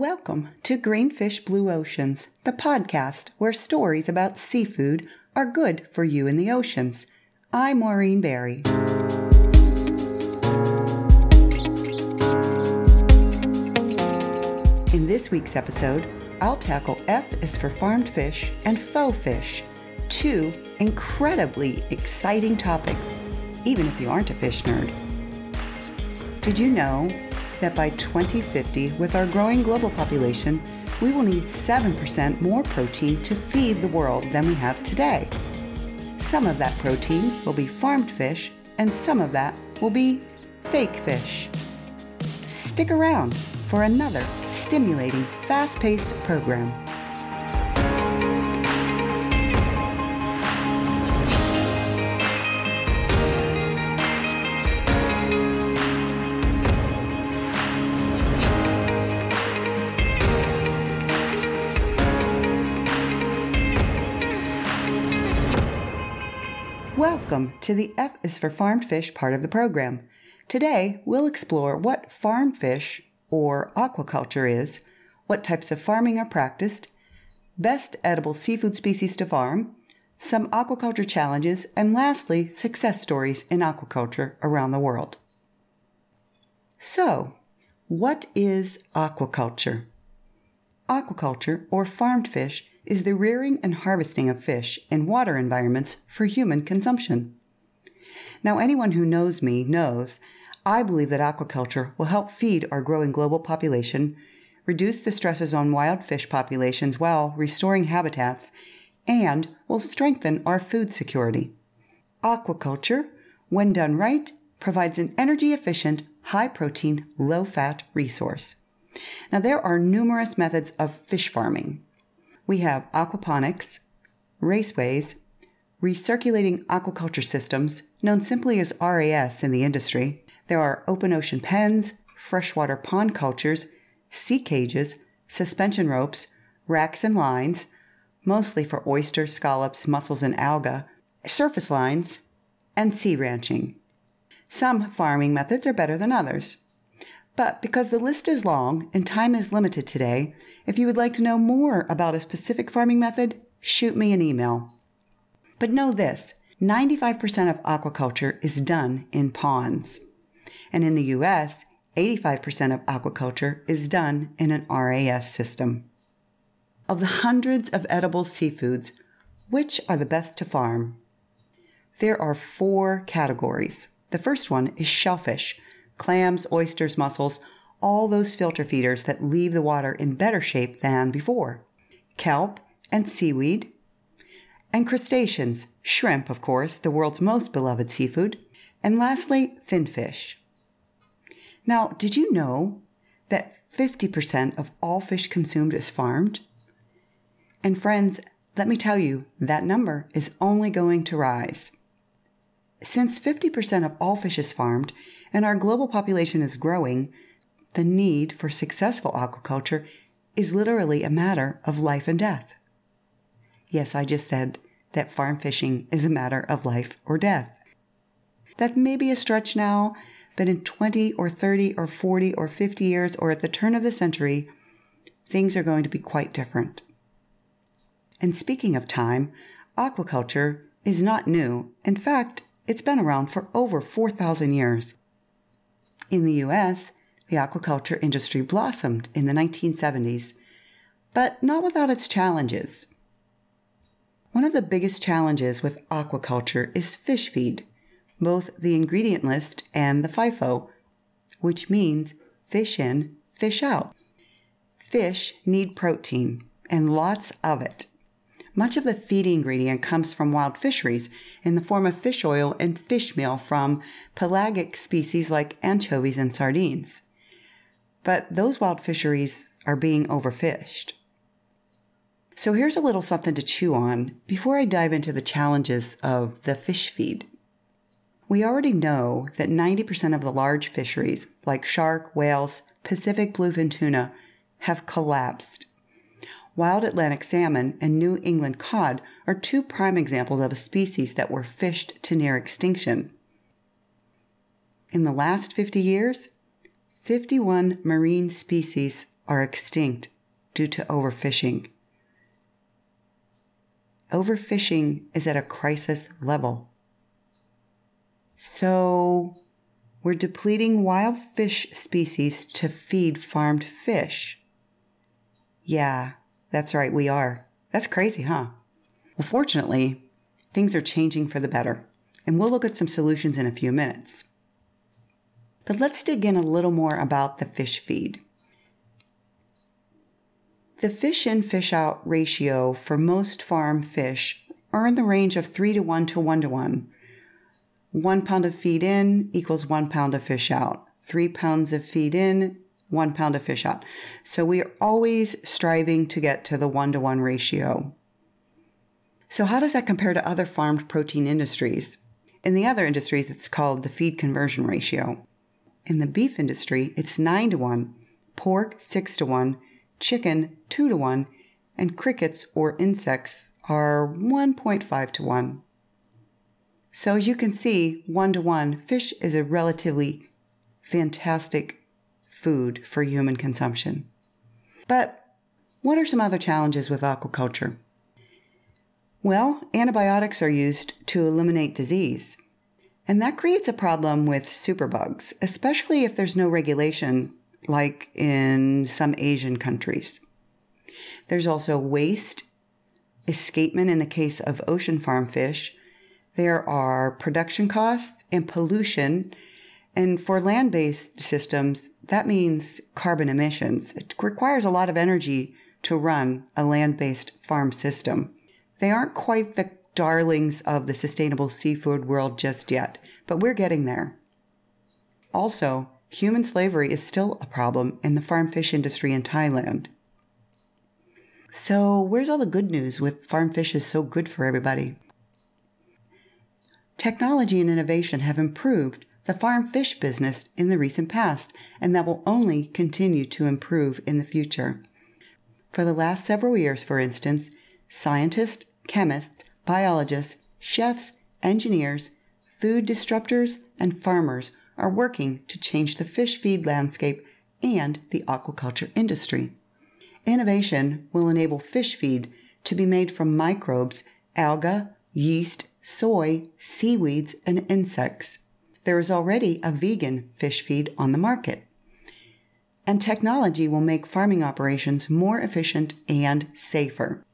Welcome to Green Fish Blue Oceans, the podcast where stories about seafood are good for you in the oceans. I'm Maureen Barry. In this week's episode, I'll tackle F is for farmed fish and faux fish, two incredibly exciting topics, even if you aren't a fish nerd. Did you know that by 2050, with our growing global population, we will need 7% more protein to feed the world than we have today? Some of that protein will be farmed fish, and some of that will be fake fish. Stick around for another stimulating, fast paced program. Welcome to the F is for farmed fish part of the program. Today, we'll explore what farm fish or aquaculture is, what types of farming are practiced, best edible seafood species to farm, some aquaculture challenges, and lastly, success stories in aquaculture around the world. So, what is aquaculture? Aquaculture, or farmed fish, is the rearing and harvesting of fish in water environments for human consumption. Now, anyone who knows me knows I believe that aquaculture will help feed our growing global population, reduce the stresses on wild fish populations while restoring habitats, and will strengthen our food security. Aquaculture, when done right, provides an energy efficient, high protein, low fat resource. Now, there are numerous methods of fish farming. We have aquaponics, raceways, recirculating aquaculture systems, known simply as RAS in the industry, there are open ocean pens, freshwater pond cultures, sea cages, suspension ropes, racks and lines, mostly for oysters, scallops, mussels, and alga, surface lines, and sea ranching. Some farming methods are better than others. But because the list is long and time is limited today, if you would like to know more about a specific farming method, shoot me an email. But know this 95% of aquaculture is done in ponds and in the US, 85% of aquaculture is done in an RAS system. Of the hundreds of edible seafoods, which are the best to farm? There are four categories. The first one is shellfish clams, oysters, mussels, all those filter feeders that leave the water in better shape than before. Kelp and seaweed. And crustaceans, shrimp, of course, the world's most beloved seafood. And lastly, finfish. Now, did you know that 50% of all fish consumed is farmed? And friends, let me tell you, that number is only going to rise. Since 50% of all fish is farmed and our global population is growing, the need for successful aquaculture is literally a matter of life and death. Yes, I just said that farm fishing is a matter of life or death. That may be a stretch now, but in 20 or 30 or 40 or 50 years or at the turn of the century, things are going to be quite different. And speaking of time, aquaculture is not new. In fact, it's been around for over 4,000 years. In the US, the aquaculture industry blossomed in the 1970s, but not without its challenges. One of the biggest challenges with aquaculture is fish feed both the ingredient list and the FIFO, which means fish in, fish out. Fish need protein, and lots of it. Much of the feed ingredient comes from wild fisheries in the form of fish oil and fish meal from pelagic species like anchovies and sardines. But those wild fisheries are being overfished. So here's a little something to chew on before I dive into the challenges of the fish feed. We already know that 90% of the large fisheries, like shark, whales, Pacific bluefin tuna, have collapsed. Wild Atlantic salmon and New England cod are two prime examples of a species that were fished to near extinction. In the last 50 years, 51 marine species are extinct due to overfishing. Overfishing is at a crisis level. So, we're depleting wild fish species to feed farmed fish. Yeah, that's right, we are. That's crazy, huh? Well, fortunately, things are changing for the better, and we'll look at some solutions in a few minutes. But let's dig in a little more about the fish feed. The fish in fish out ratio for most farm fish are in the range of 3 to 1 to 1 to 1. 1 pound of feed in equals 1 pound of fish out. 3 pounds of feed in, 1 pound of fish out. So we are always striving to get to the 1 to 1 ratio. So, how does that compare to other farmed protein industries? In the other industries, it's called the feed conversion ratio. In the beef industry, it's 9 to 1, pork 6 to 1, chicken 2 to 1, and crickets or insects are 1.5 to 1. So, as you can see, 1 to 1, fish is a relatively fantastic food for human consumption. But what are some other challenges with aquaculture? Well, antibiotics are used to eliminate disease. And that creates a problem with superbugs, especially if there's no regulation like in some Asian countries. There's also waste, escapement in the case of ocean farm fish. There are production costs and pollution. And for land based systems, that means carbon emissions. It requires a lot of energy to run a land based farm system. They aren't quite the darlings of the sustainable seafood world just yet, but we're getting there. Also, human slavery is still a problem in the farm fish industry in Thailand. So, where's all the good news with farm fish is so good for everybody? Technology and innovation have improved the farm fish business in the recent past, and that will only continue to improve in the future. For the last several years, for instance, scientists, chemists, biologists, chefs, engineers, food disruptors, and farmers are working to change the fish feed landscape and the aquaculture industry. Innovation will enable fish feed to be made from microbes, alga, yeast, soy, seaweeds, and insects. There is already a vegan fish feed on the market. And technology will make farming operations more efficient and safer.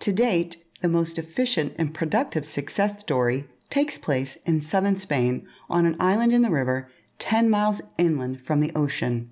To date, the most efficient and productive success story takes place in southern Spain on an island in the river 10 miles inland from the ocean.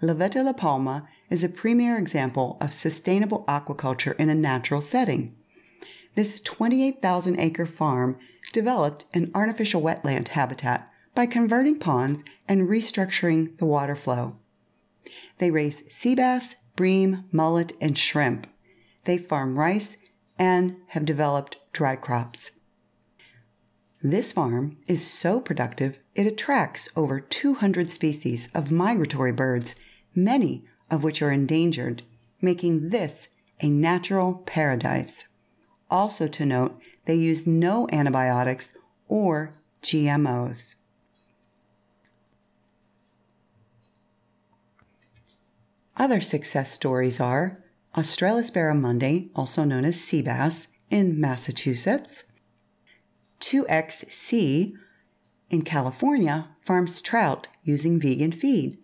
La Veta La Palma is a premier example of sustainable aquaculture in a natural setting. This 28,000 acre farm developed an artificial wetland habitat by converting ponds and restructuring the water flow. They raise sea bass, bream, mullet, and shrimp. They farm rice and have developed dry crops. This farm is so productive it attracts over 200 species of migratory birds, many of which are endangered, making this a natural paradise. Also, to note, they use no antibiotics or GMOs. Other success stories are Australis barramundi, also known as sea bass, in Massachusetts, TwoXSea in California farms trout using vegan feed.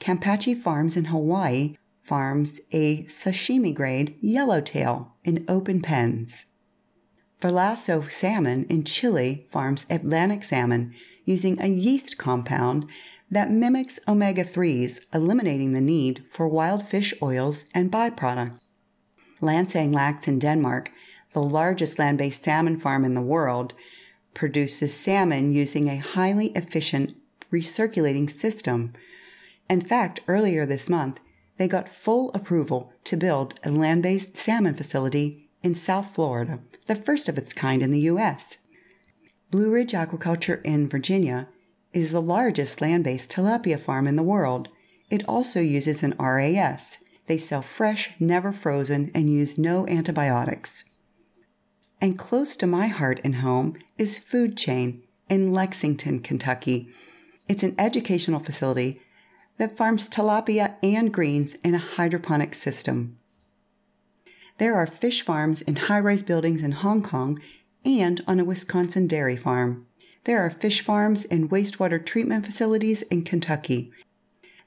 Kampachi Farms in Hawaii farms a sashimi grade yellowtail in open pens. Verlasso Salmon in Chile farms Atlantic salmon using a yeast compound that mimics omega 3s, eliminating the need for wild fish oils and byproducts. Langsand Laks in Denmark the largest land based salmon farm in the world, produces salmon using a highly efficient recirculating system. In fact, earlier this month, they got full approval to build a land based salmon facility in South Florida, the first of its kind in the U.S. Blue Ridge Aquaculture in Virginia is the largest land based tilapia farm in the world. It also uses an RAS. They sell fresh, never frozen, and use no antibiotics. And close to my heart and home is Food Chain in Lexington, Kentucky. It's an educational facility that farms tilapia and greens in a hydroponic system. There are fish farms in high rise buildings in Hong Kong and on a Wisconsin dairy farm. There are fish farms and wastewater treatment facilities in Kentucky.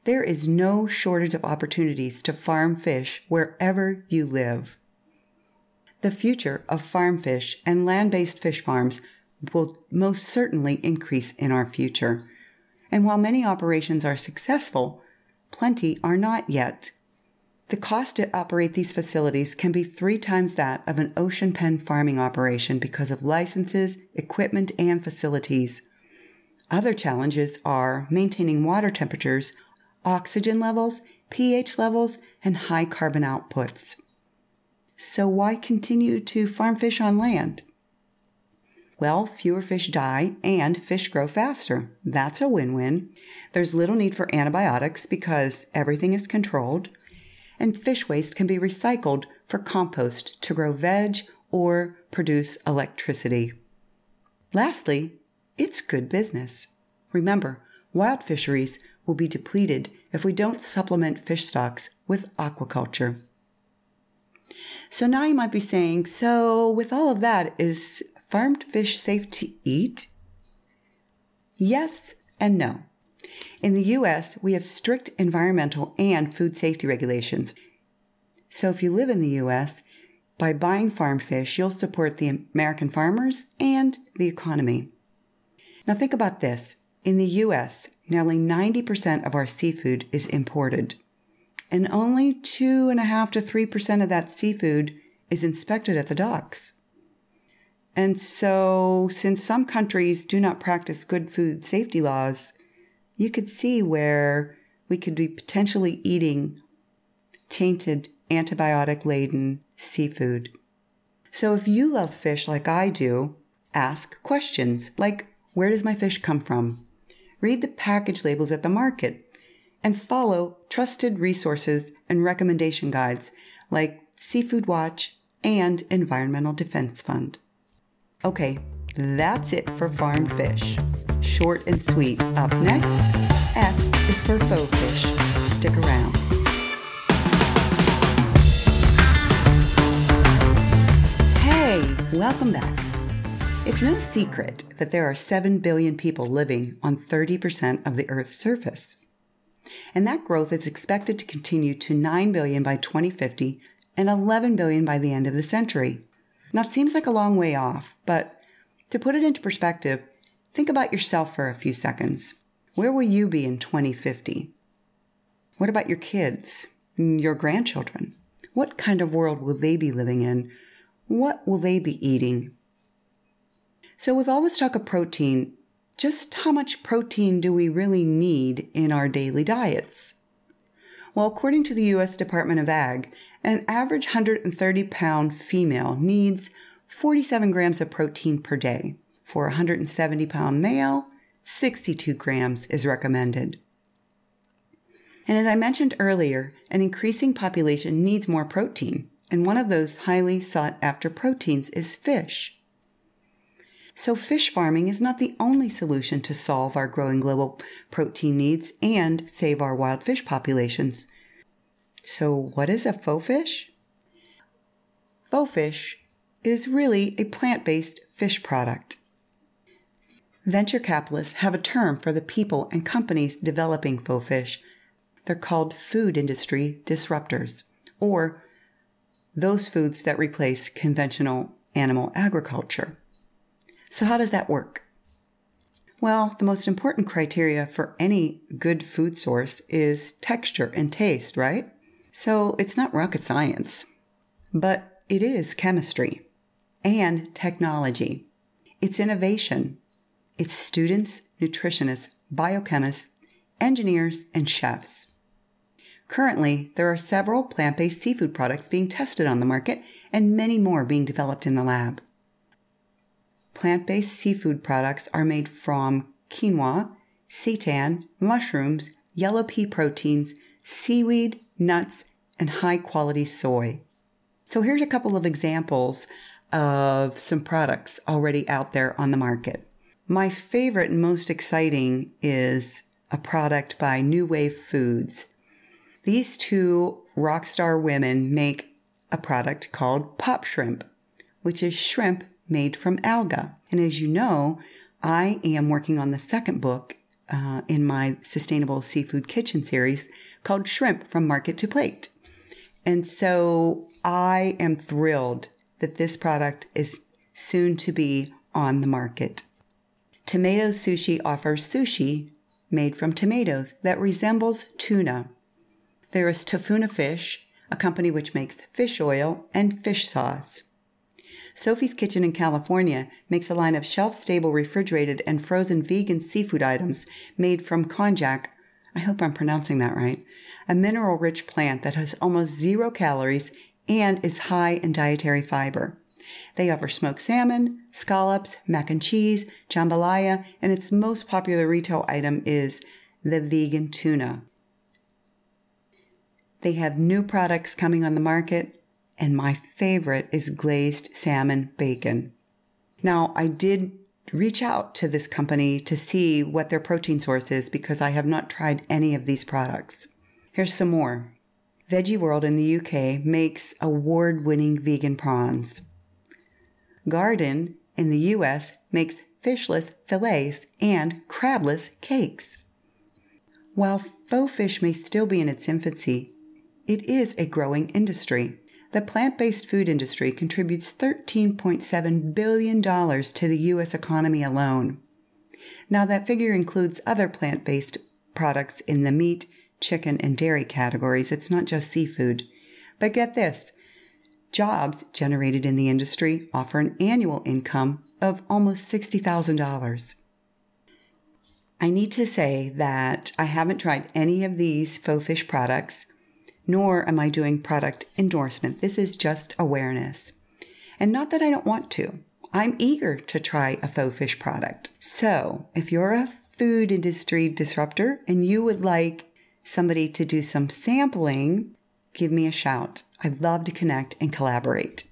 There is no shortage of opportunities to farm fish wherever you live. The future of farm fish and land based fish farms will most certainly increase in our future. And while many operations are successful, plenty are not yet. The cost to operate these facilities can be three times that of an ocean pen farming operation because of licenses, equipment, and facilities. Other challenges are maintaining water temperatures, oxygen levels, pH levels, and high carbon outputs. So, why continue to farm fish on land? Well, fewer fish die and fish grow faster. That's a win win. There's little need for antibiotics because everything is controlled, and fish waste can be recycled for compost to grow veg or produce electricity. Lastly, it's good business. Remember, wild fisheries will be depleted if we don't supplement fish stocks with aquaculture. So now you might be saying, so with all of that, is farmed fish safe to eat? Yes and no. In the US, we have strict environmental and food safety regulations. So if you live in the US, by buying farmed fish, you'll support the American farmers and the economy. Now think about this. In the US, nearly 90% of our seafood is imported, and only 2.5 to 3% of that seafood is inspected at the docks. And so, since some countries do not practice good food safety laws, you could see where we could be potentially eating tainted, antibiotic laden seafood. So, if you love fish like I do, ask questions like Where does my fish come from? Read the package labels at the market and follow trusted resources and recommendation guides like Seafood Watch and Environmental Defense Fund. Okay, that's it for farmed fish. Short and sweet. Up next, F is for faux fish. Stick around. Hey, welcome back. It's no secret that there are 7 billion people living on 30% of the Earth's surface. And that growth is expected to continue to 9 billion by 2050 and 11 billion by the end of the century. Now, it seems like a long way off, but to put it into perspective, think about yourself for a few seconds. Where will you be in 2050? What about your kids, your grandchildren? What kind of world will they be living in? What will they be eating? So, with all this talk of protein, just how much protein do we really need in our daily diets? Well, according to the U.S. Department of Ag, an average 130 pound female needs 47 grams of protein per day. For a 170 pound male, 62 grams is recommended. And as I mentioned earlier, an increasing population needs more protein, and one of those highly sought after proteins is fish. So, fish farming is not the only solution to solve our growing global protein needs and save our wild fish populations. So, what is a faux fish? Faux fish is really a plant based fish product. Venture capitalists have a term for the people and companies developing faux fish. They're called food industry disruptors, or those foods that replace conventional animal agriculture. So, how does that work? Well, the most important criteria for any good food source is texture and taste, right? So, it's not rocket science, but it is chemistry and technology. It's innovation. It's students, nutritionists, biochemists, engineers, and chefs. Currently, there are several plant based seafood products being tested on the market and many more being developed in the lab plant based seafood products are made from quinoa, seitan, mushrooms, yellow pea proteins, seaweed, nuts, and high quality soy. So here's a couple of examples of some products already out there on the market. My favorite and most exciting is a product by New Wave Foods. These two rock star women make a product called Pop Shrimp, which is shrimp made from alga. And as you know, I am working on the second book uh, in my Sustainable Seafood Kitchen series called Shrimp from Market to Plate. And so I am thrilled that this product is soon to be on the market. Tomato Sushi offers sushi made from tomatoes that resembles tuna. There is Tofuna Fish, a company which makes fish oil and fish sauce. Sophie's Kitchen in California makes a line of shelf stable refrigerated and frozen vegan seafood items made from konjac. I hope I'm pronouncing that right. A mineral rich plant that has almost zero calories and is high in dietary fiber. They offer smoked salmon, scallops, mac and cheese, jambalaya, and its most popular retail item is the vegan tuna. They have new products coming on the market and my favorite is glazed salmon bacon. Now, I did reach out to this company to see what their protein source is because I have not tried any of these products. Here's some more. Veggie World in the UK makes award winning vegan prawns. Gardein in the US makes fishless fillets and crabless cakes. While faux fish may still be in its infancy, it is a growing industry the plant based food industry contributes $13.7 billion to the U.S. economy alone. Now, that figure includes other plant based products in the meat, chicken, and dairy categories. It's not just seafood. But get this jobs generated in the industry offer an annual income of almost $60,000. I need to say that I haven't tried any of these faux fish products nor am I doing product endorsement. This is just awareness. And not that I don't want to. I'm eager to try a faux fish product. So if you're a food industry disruptor and you would like somebody to do some sampling, give me a shout. I'd love to connect and collaborate.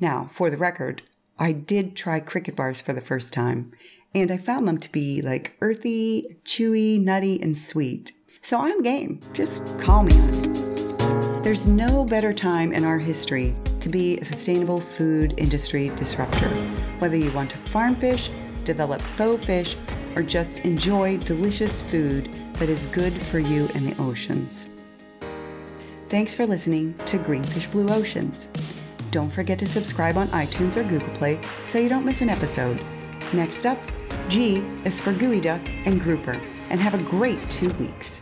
Now, for the record, I did try cricket bars for the first time, and I found them to be like earthy, chewy, nutty, and sweet. So I'm game. Just call me. There's no better time in our history to be a sustainable food industry disruptor. Whether you want to farm fish, develop faux fish, or just enjoy delicious food that is good for you and the oceans. Thanks for listening to Green Fish Blue Oceans. Don't forget to subscribe on iTunes or Google Play so you don't miss an episode. Next up, G is for Geoduck and Grouper, and have a great two weeks.